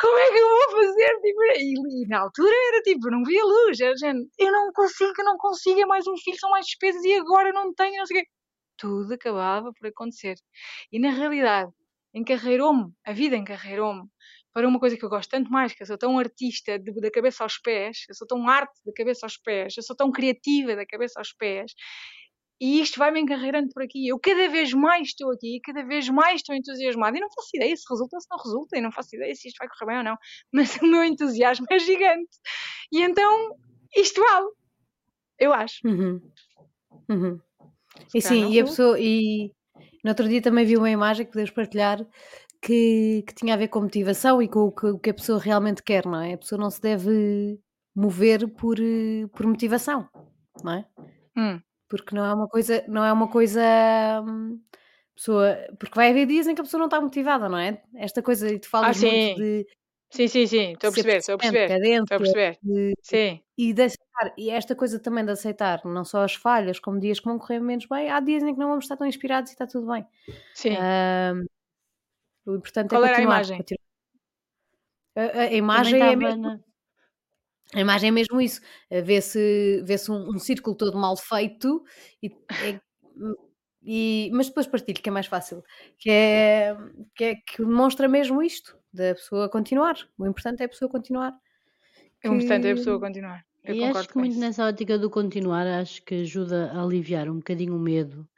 S1: como é que eu vou fazer? Tipo, e, na altura era tipo, não via luz, era gente, eu não consigo, eu não consigo, é mais um filho, são mais despesas e agora não tenho, não sei o quê. Tudo acabava por acontecer. E na realidade, encarreirou-me, a vida encarreirou-me para uma coisa que eu gosto tanto mais, que eu sou tão artista de- da cabeça aos pés, eu sou tão arte da cabeça aos pés, eu sou tão criativa da cabeça aos pés, e isto vai-me encarreirando por aqui. Eu cada vez mais estou aqui, cada vez mais estou entusiasmada. E não faço ideia se resulta ou se não resulta, e não faço ideia se isto vai correr bem ou não. Mas [LAUGHS] o meu entusiasmo é gigante. E então, isto vale. Eu acho.
S3: Uhum. Uhum. E sim, e a pessoa, e no outro dia também vi uma imagem que podemos partilhar que, que tinha a ver com motivação e com o que, o que a pessoa realmente quer, não é? A pessoa não se deve mover por, eh, por motivação, não é?
S1: Hum,
S3: Porque não é uma coisa, não é uma coisa hum, pessoa, porque vai haver dias em que a pessoa não está motivada, não é? Esta coisa, e tu falas
S1: sim.
S3: muito de
S1: Sim, sim, sim. Estou a perceber, estou a perceber. Estou a perceber.
S3: de-
S1: Sim.
S3: e de aceitar, e esta coisa também de aceitar não só as falhas, como dias que vão correr menos bem, há dias em que não vamos estar tão inspirados e está tudo bem.
S1: Sim.
S3: Ahm, o importante
S1: Qual
S3: é
S1: era a imagem?
S3: continuar. A, a- a imagem é mesmo,
S2: na-
S3: a imagem é mesmo isso. eh, Vê-se vê um, um círculo todo mal feito, e, é- e- mas depois partilho, que é mais fácil. Que é, que é que demonstra mesmo isto, da pessoa continuar. O importante é a pessoa continuar.
S1: O importante é a
S3: que-
S1: pessoa continuar. Eu
S2: E acho que
S1: com
S2: muito
S1: isso.
S2: nessa ótica do continuar, acho que ajuda a aliviar um bocadinho o medo.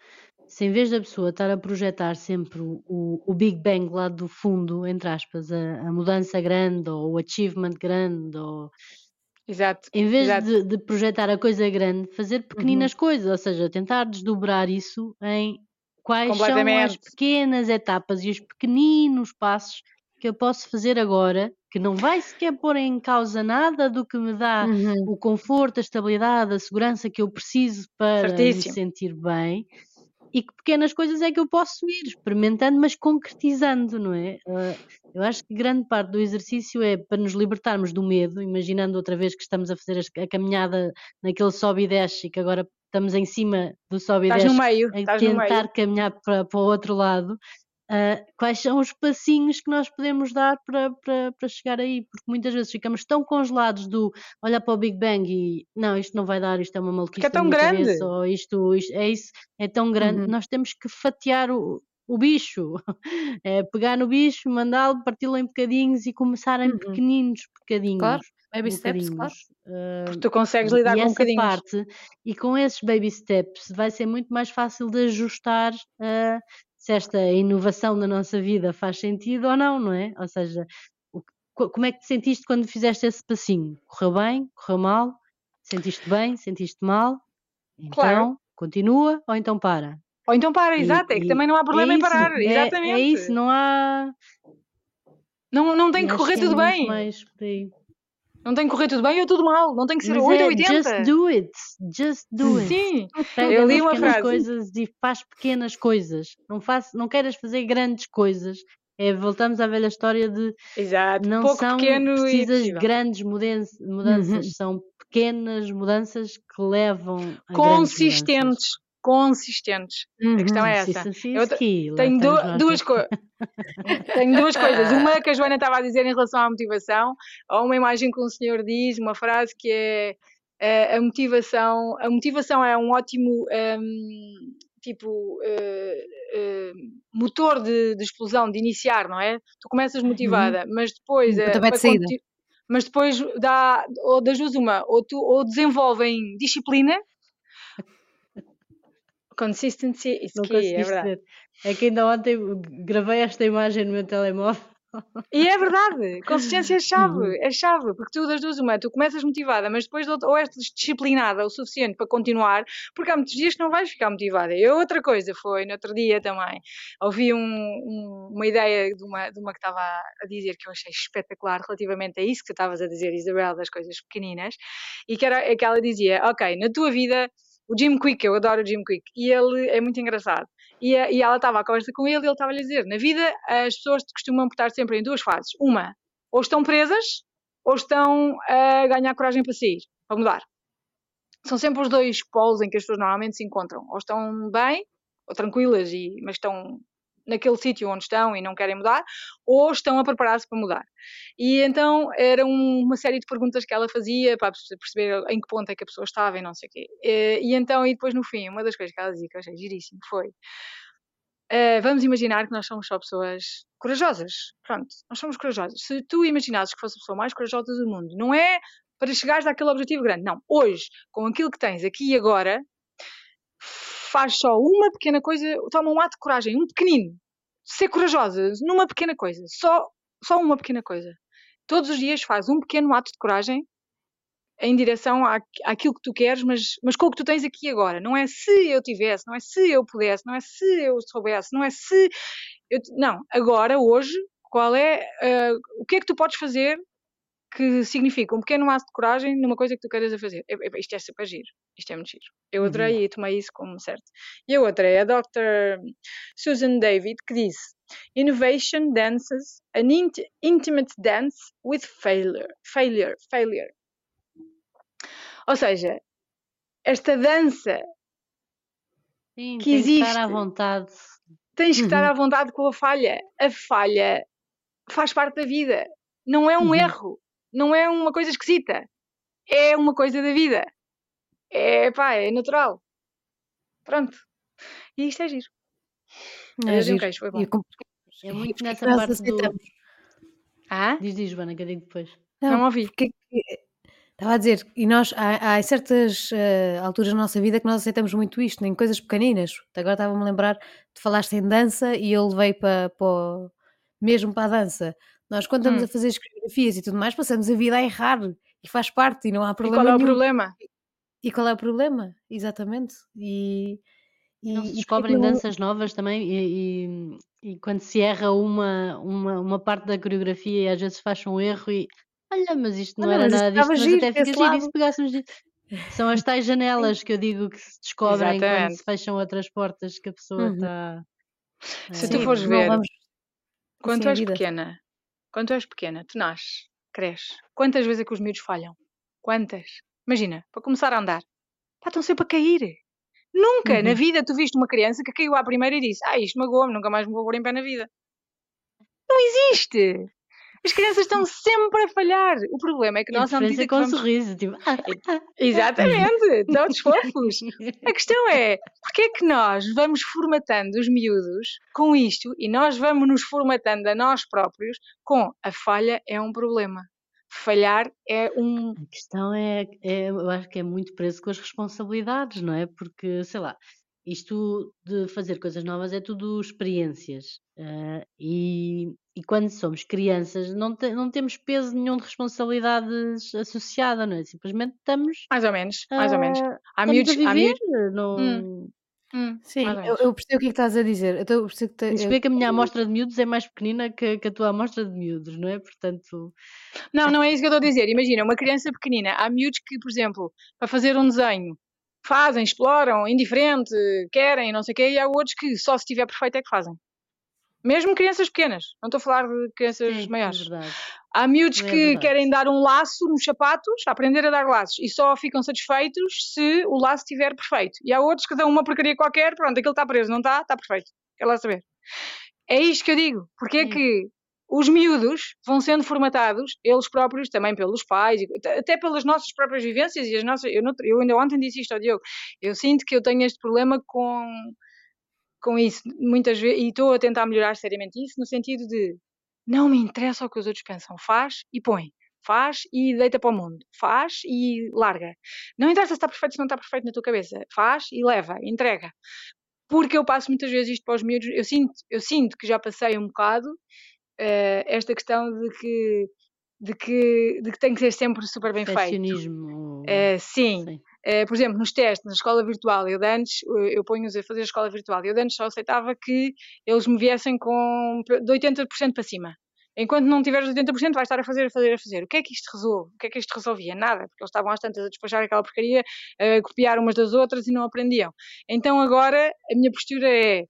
S2: Se em vez da pessoa estar a projetar sempre o, o- o Big Bang lá do fundo, entre aspas, a, a mudança grande ou o achievement grande, ou
S1: Exato.
S2: em vez
S1: Exato.
S2: de, de projetar a coisa grande, fazer pequeninas coisas, ou seja, tentar desdobrar isso em quais são as pequenas etapas e os pequeninos passos que eu posso fazer agora, que não vai sequer pôr em causa nada do que me dá
S3: Uhum.
S2: o conforto, a estabilidade, a segurança que eu preciso para me
S1: Certíssimo.
S2: sentir bem. E que pequenas coisas é que eu posso ir experimentando, mas concretizando, não é? Ah, eu acho que grande parte do exercício é para nos libertarmos do medo, imaginando outra vez que estamos a fazer a caminhada naquele sobe e desce e que agora estamos em cima do sobe e desce
S1: meio.
S2: a tentar caminhar para, para o outro lado, ah, quais são os passinhos que nós podemos dar para, para, para chegar aí? Porque muitas vezes ficamos tão congelados do olhar para o Big Bang e não, isto não vai dar, isto é uma maluquice
S1: é
S2: da
S1: tão grande.
S2: cabeça, ou isto, isto é isso, é tão grande,
S3: Uhum.
S2: nós temos que fatiar o, o bicho, [LAUGHS] é pegar no bicho, mandá-lo, parti-lo em bocadinhos e começar em
S3: Uhum.
S2: pequeninos bocadinhos.
S3: Claro, baby steps, claro.
S2: Ah,
S1: Porque tu consegues lidar
S2: e
S1: com
S2: essa
S1: bocadinhos.
S2: parte, e com esses baby steps, vai ser muito mais fácil de ajustar ah, se esta inovação na nossa vida faz sentido ou não, não é? Ou seja, o como é que te sentiste quando fizeste esse passinho? Correu bem? Correu mal? Sentiste bem? Sentiste mal? Então,
S1: Claro.
S2: continua ou então para?
S1: Ou então para, exato. É que também não há problema
S2: é
S1: em
S2: isso,
S1: parar.
S2: é-
S1: Exatamente.
S2: É, isso, não há.
S1: Não, não tem que correr
S2: é
S1: tudo bem.
S2: mais por aí.
S1: Não tem que correr tudo bem ou tudo mal. Não tem que ser
S2: Mas
S1: 8
S2: é
S1: ou 80.
S2: just do it, just do it.
S1: Sim.
S2: Pega
S1: Eu li uma
S2: pequenas
S1: frase.
S2: coisas e faz pequenas coisas. Não, faço, não queiras fazer grandes coisas. É, voltamos à velha história de
S1: Exato.
S2: não
S1: Pouco
S2: são
S1: pequeno
S2: precisas grandes mudan- mudanças,
S3: Uhum.
S2: são pequenas mudanças que levam a mudanças.
S1: Consistentes. Consistentes.
S2: Uhum,
S1: a questão é essa.
S2: Eu
S1: tenho du duas, co [LAUGHS] tenho duas coisas. Uma que a Joana estava a dizer em relação à motivação, ou uma imagem que um senhor diz, uma frase que é a motivação, a motivação é um ótimo um, tipo uh, uh, motor de, de, explosão, de iniciar, não é? Tu começas uhum. motivada, uhum. mas depois
S3: uh, de
S1: mas depois dá ou das duas uma, ou tu ou desenvolvem disciplina. Consistency is key, é verdade.
S2: É que ainda ontem gravei esta imagem no meu telemóvel
S1: e é verdade, consistência é chave, uhum. é chave, porque tu das duas uma, tu começas motivada, mas depois ou és disciplinada o suficiente para continuar, porque há muitos dias que não vais ficar motivada. E outra coisa foi, no outro dia também, ouvi um, um, uma ideia de uma, de uma que estava a dizer que eu achei espetacular relativamente a isso que tu estavas a dizer, Isabel, das coisas pequeninas, e que era é que ela dizia, ok, na tua vida o Jim Quick, eu adoro o Jim Quick, e ele é muito engraçado. E, e ela estava a conversa com ele e ele estava a lhe dizer: na vida as pessoas costumam estar sempre em duas fases. Uma, ou estão presas, ou estão a ganhar coragem para sair, para mudar. São sempre os dois polos em que as pessoas normalmente se encontram. Ou estão bem, ou tranquilas, e, mas estão naquele sítio onde estão e não querem mudar, ou estão a preparar-se para mudar. E então era uma série de perguntas que ela fazia para perceber em que ponto é que a pessoa estava e não sei o quê. E então, e depois no fim, uma das coisas que ela dizia que eu achei giríssimo foi Uh, vamos imaginar que nós somos só pessoas corajosas. Pronto, nós somos corajosas. Se tu imaginasses que fosse a pessoa mais corajosa do mundo, não é para chegares àquele objetivo grande. Não. Hoje, com aquilo que tens aqui e agora, faz só uma pequena coisa, toma um ato de coragem, um pequenino. Ser corajosa numa pequena coisa, só, só uma pequena coisa. Todos os dias faz um pequeno ato de coragem em direção à, àquilo que tu queres, mas, mas com o que tu tens aqui agora. Não é se eu tivesse, não é se eu pudesse, não é se eu soubesse, não é se. Eu, não, agora, hoje, qual é. Uh, o que é que tu podes fazer que significa um pequeno ato de coragem numa coisa que tu queiras a fazer. Isto é super giro. Isto é muito giro. Eu uhum. adorei uhum. e tomei isso como certo. E a outra é a Dr. Susan David, que disse Innovation dances an int intimate dance with failure. Failure. Failure. Ou seja, esta dança
S2: Sim, que existe. Que estar à vontade.
S1: Tens que uhum. estar à vontade com a falha. A falha faz parte da vida. Não é um uhum. erro não é uma coisa esquisita. É uma coisa da vida. É pá, é natural. Pronto. E isto é giro.
S3: É, é giro. Queixo, foi bom.
S2: É muito nessa parte aceitamos. do... Ah? Diz, diz, Joana, que eu digo depois.
S1: Não, não ouvi. Porque,
S3: estava a dizer, e nós, há, há certas uh, alturas da nossa vida que nós aceitamos muito isto, em coisas pequeninas. Agora estava-me a lembrar, de falaste em dança e eu levei para, para mesmo para a dança. Nós, quando estamos hum. a fazer as coreografias e tudo mais, passamos a vida a errar e faz parte e não há problema.
S1: E qual é
S3: o
S1: problema?
S3: E qual é o problema? Exatamente. E,
S2: e não se descobrem danças novas também e, e, e, quando se erra uma, uma, uma parte da coreografia e às vezes faz um erro e olha, mas isto não, era nada disto, mas giro, até fica giro, e se pegássemos disso. São as tais janelas que eu [LAUGHS] digo que se descobrem Exatamente. quando se fecham outras portas que a pessoa está.
S1: Uhum. Se tu fores ver, vamos... quando tu és pequena, quando tu és pequena, tu nasces, cresces. Quantas vezes é que os miúdos falham? Quantas? Imagina, para começar a andar. Pá, estão sempre a cair. Nunca uhum. na vida tu viste uma criança que caiu à primeira e disse: Ah, isto magoou-me, nunca mais me vou pôr em pé na vida. Não existe! As crianças estão sempre a falhar. O problema é que nós
S2: não
S1: medida
S2: com vamos... um sorriso, tipo...
S1: Exatamente, todos [LAUGHS] fofos. A questão é, porque é que nós vamos formatando os miúdos com isto e nós vamos nos formatando a nós próprios com a falha é um problema. Falhar é um...
S2: A questão é, é, eu acho que é muito preso com as responsabilidades, não é? Porque, sei lá, isto de fazer coisas novas é tudo experiências. Uh, e, e quando somos crianças não, te, não temos peso nenhum de responsabilidades associada, não é? Simplesmente estamos.
S1: Mais ou menos, mais ou menos. Ah, há miúdos.
S2: Há miúdos não... Hum.
S3: Hum, Sim, eu, eu, percebo o que é que estás a dizer. Eu, eu percebo
S2: que te, que a minha amostra de miúdos é mais pequenina que, que, a tua amostra de miúdos, não é? Portanto.
S1: Não, não é isso que eu estou a [LAUGHS] dizer. Imagina, uma criança pequenina. Há miúdos que, por exemplo, para fazer um desenho, fazem, exploram, indiferente, querem, não sei o quê, e há outros que só se estiver perfeito é que fazem. Mesmo crianças pequenas, não estou a falar de crianças
S2: Sim, é
S1: maiores.
S2: verdade.
S1: Há miúdos
S2: É
S1: que
S2: verdade.
S1: querem dar um laço nos sapatos, aprender a dar laços, e só ficam satisfeitos se o laço estiver perfeito. E há outros que dão uma porcaria qualquer, pronto, aquilo está preso, não está? Está perfeito. Quer lá saber. É isto que eu digo. Porque é
S2: Sim.
S1: que os miúdos vão sendo formatados, eles próprios, também pelos pais, até pelas nossas próprias vivências e as nossas. Eu, não- eu ainda ontem disse isto ao Diogo. Eu sinto que eu tenho este problema com, com isso, muitas vezes, e estou a tentar melhorar seriamente isso, no sentido de não me interessa o que os outros pensam, faz e põe. Faz e deita para o mundo. Faz e larga. Não interessa se está perfeito se não está perfeito na tua cabeça. Faz e leva, entrega. Porque eu passo muitas vezes isto para os miúdos. Eu sinto, eu sinto que já passei um bocado eh, esta questão de que, de, que, de que tem que ser sempre super bem feito. Eh, sim,
S2: Sim.
S1: eh, por exemplo, nos testes, na escola virtual, eu antes, eu ponho-os a fazer a escola virtual, eu antes só aceitava que eles me viessem com de 80% para cima. Enquanto não tiveres 80%, vais estar a fazer, a fazer, a fazer. O que é que isto resolve? O que é que isto resolvia? Nada, porque eles estavam às tantas a despachar aquela porcaria, a copiar umas das outras e não aprendiam. Então agora a minha postura é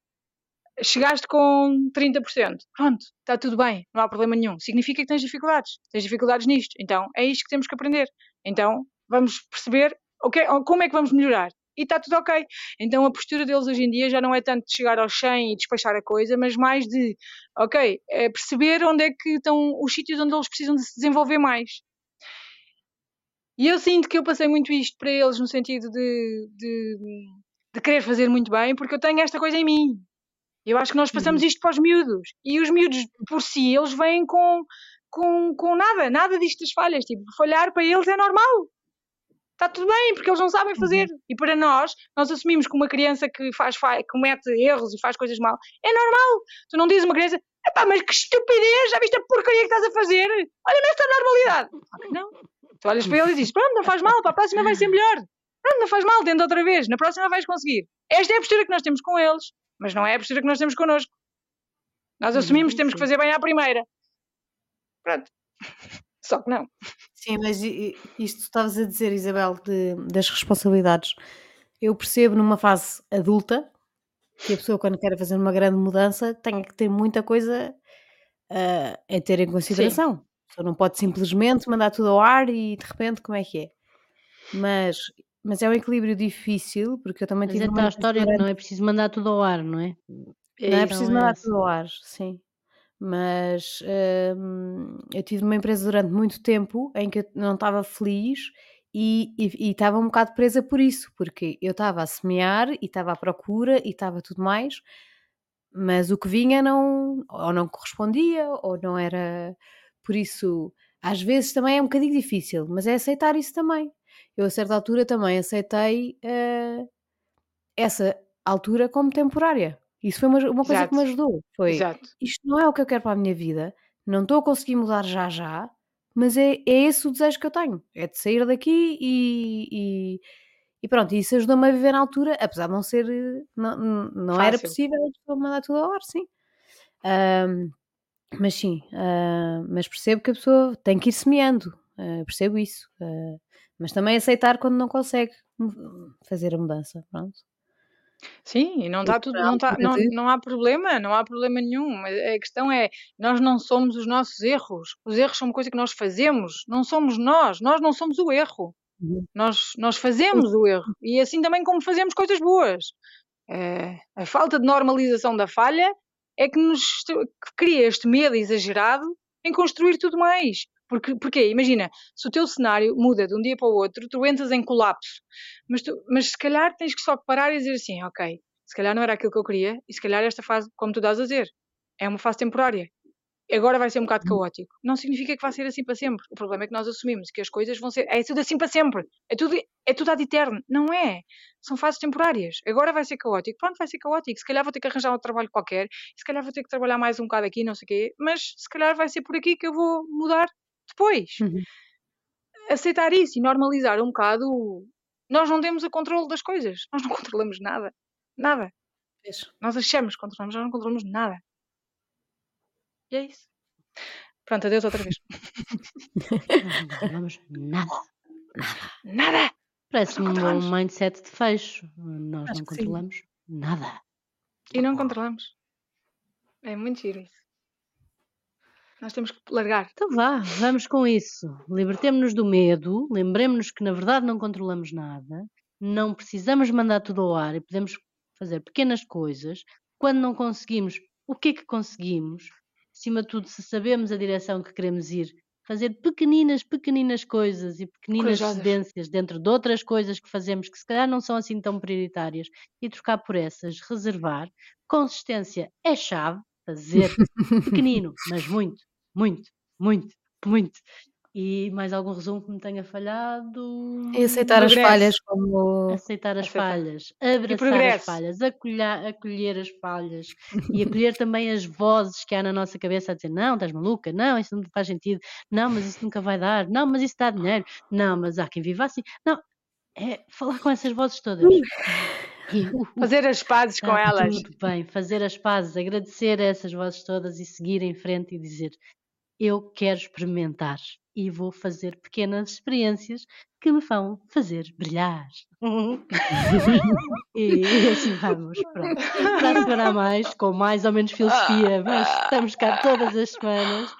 S1: chegaste com 30%. Pronto, está tudo bem, não há problema nenhum. Significa que tens dificuldades. Tens dificuldades nisto. Então é isto que temos que aprender. Então vamos perceber o que é- como é que vamos melhorar. E está tudo ok. Então a postura deles hoje em dia já não é tanto de chegar aos 100 e despachar a coisa, mas mais de, ok, é perceber onde é que estão os sítios onde eles precisam de se desenvolver mais. E eu sinto que eu passei muito isto para eles no sentido de, de, de querer fazer muito bem, porque eu tenho esta coisa em mim. Eu acho que nós passamos isto para os miúdos. E os miúdos, por si, eles vêm com, com, com nada, nada disto das falhas. Tipo, falhar para eles é normal. Está tudo bem, porque eles não sabem fazer. E para nós, nós assumimos que uma criança que faz, fa- comete erros e faz coisas mal é normal. Tu não dizes uma criança, epá, mas que estupidez, já viste a porcaria que estás a fazer? Olha-me esta normalidade. Claro que não. Tu olhas para ele e dizes, pronto, não faz mal, para a próxima vai ser melhor. Pronto, não faz mal, tenta outra vez, na próxima vais conseguir. Esta é a postura que nós temos com eles, mas não é a postura que nós temos connosco. Nós assumimos que temos que
S2: sim.
S1: fazer bem à primeira. Pronto. [LAUGHS] Só que não.
S3: Sim, mas isto estavas a dizer, Isabel, de- das responsabilidades, eu percebo numa fase adulta que a pessoa, quando quer fazer uma grande mudança, tenha que ter muita coisa ah, a ter em consideração. A pessoa não pode simplesmente mandar tudo ao ar e de repente como é que é. Mas, mas é um equilíbrio difícil, porque eu também
S2: Mas
S3: tive
S2: é
S3: numa
S2: tal
S3: empresa
S2: história que não é preciso mandar tudo ao ar, não é?
S1: É
S3: não é preciso
S2: é
S3: mandar
S2: essa.
S3: tudo ao ar, sim. Mas hum, eu tive numa empresa durante muito tempo em que eu não estava feliz e e- e estava um bocado presa por isso, porque eu estava a semear e estava à procura e estava tudo mais, mas o que vinha não, ou não correspondia, ou não era. Por isso, às vezes também é um bocadinho difícil, mas é aceitar isso também. Eu, a certa altura, também aceitei eh, essa altura como temporária. Isso foi uma, uma coisa que me ajudou. Foi
S1: Exato.
S3: isto não é o que eu quero para a minha vida, não estou a conseguir mudar já já, mas é, é esse o desejo que eu tenho, é de sair daqui e, e, e pronto, isso ajudou-me a viver na altura, apesar de não ser, não, não- era possível a pessoa mandar tudo ao ar, sim. Mas sim, ah, mas percebo que a pessoa tem que ir semeando, ah, percebo isso, ah, mas também aceitar quando não consegue fazer a mudança, pronto.
S1: Sim, e não está tudo,
S3: à
S1: não, tá, não, não há problema, não há problema nenhum. A questão é, nós não somos os nossos erros. Os erros são uma coisa que nós fazemos, não somos nós. Nós não somos o erro.
S3: Uhum.
S1: Nós, nós fazemos o erro. E assim também como fazemos coisas boas. Eh, a falta de normalização da falha é que nos que cria este medo exagerado em construir tudo mais. Porque, porque imagina, se o teu cenário muda de um dia para o outro, tu entras em colapso. Mas, tu, mas se calhar tens que só parar e dizer assim, ok, se calhar não era aquilo que eu queria, e se calhar esta fase, como tu estás a dizer, é uma fase temporária. Agora vai ser um bocado caótico. Não significa que vai ser assim para sempre. O problema é que nós assumimos que as coisas vão ser. É tudo assim para sempre. É tudo, é tudo ad eterno. Não é. São fases temporárias. Agora vai ser caótico. Pronto, vai ser caótico. Se calhar vou ter que arranjar um trabalho qualquer. Se calhar vou ter que trabalhar mais um bocado aqui, não sei o quê. Mas se calhar vai ser por aqui que eu vou mudar depois.
S3: Uhum.
S1: Aceitar isso e normalizar um bocado. Nós não temos o controle das coisas. Nós não [LAUGHS] controlamos nada. Nada.
S3: Pois.
S1: Nós achamos que controlamos, nós não controlamos nada. E é isso. Pronto, adeus outra vez.
S2: Nós não controlamos nada.
S1: Nada!
S2: Parece-me um
S1: controlamos.
S2: mindset de fecho. Nós
S3: Acho
S2: não
S3: que sim.
S2: controlamos nada.
S1: E não controlamos. É muito giro isso. Nós temos que largar.
S2: Então vá, vamos com isso. Libertemos-nos do medo, lembremos-nos que na verdade não controlamos nada, não precisamos mandar tudo ao ar e podemos fazer pequenas coisas. Quando não conseguimos, o que é que conseguimos? Acima de tudo, se sabemos a direção que queremos ir, fazer pequeninas, pequeninas coisas e pequeninas
S1: Corajosas.
S2: cedências dentro de outras coisas que fazemos que se calhar não são assim tão prioritárias e trocar por essas, reservar. Consistência é chave, fazer [LAUGHS] pequenino, mas muito, muito, muito, muito. E mais algum resumo que me tenha falhado?
S3: E aceitar as
S1: Progresso.
S3: falhas como.
S2: Aceitar as
S1: Aceitar.
S2: falhas, abraçar as falhas, acolher, acolher as falhas e [LAUGHS] acolher também as vozes que há na nossa cabeça a dizer: não, estás maluca, não, isso não faz sentido, não, mas isso nunca vai dar, não, mas isso dá dinheiro, não, mas há quem viva assim. Não, é falar com essas vozes todas. E, uh, uh,
S1: Fazer as pazes com elas.
S2: tudo bem, fazer as pazes, agradecer a essas vozes todas e seguir em frente e dizer: Eu quero experimentar e vou fazer pequenas experiências que me vão fazer brilhar. [LAUGHS] e assim vamos, pronto. Para a semana a mais, com mais ou menos filosofia, mas estamos cá todas as semanas.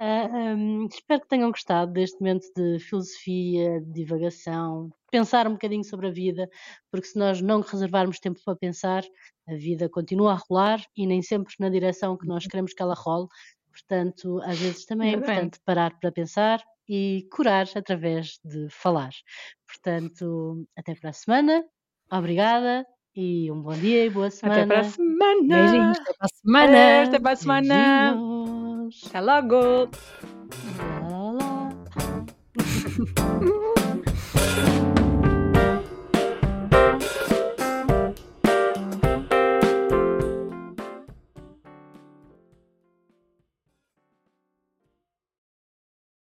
S2: Ah, hum, espero que tenham gostado deste momento de filosofia, de divagação, pensar um bocadinho sobre a vida, porque se nós não reservarmos tempo para pensar, a vida continua a rolar e nem sempre na direção que nós queremos que ela role. Portanto, às vezes também é importante parar para pensar e curar através de falar. Portanto, até para a semana. Obrigada e um bom dia e boa semana.
S1: Até para a semana.
S3: Beijinhos, até para a semana.
S1: Até para a semana.
S2: Beijinhos.
S1: Até logo.
S2: Lá, lá. [LAUGHS]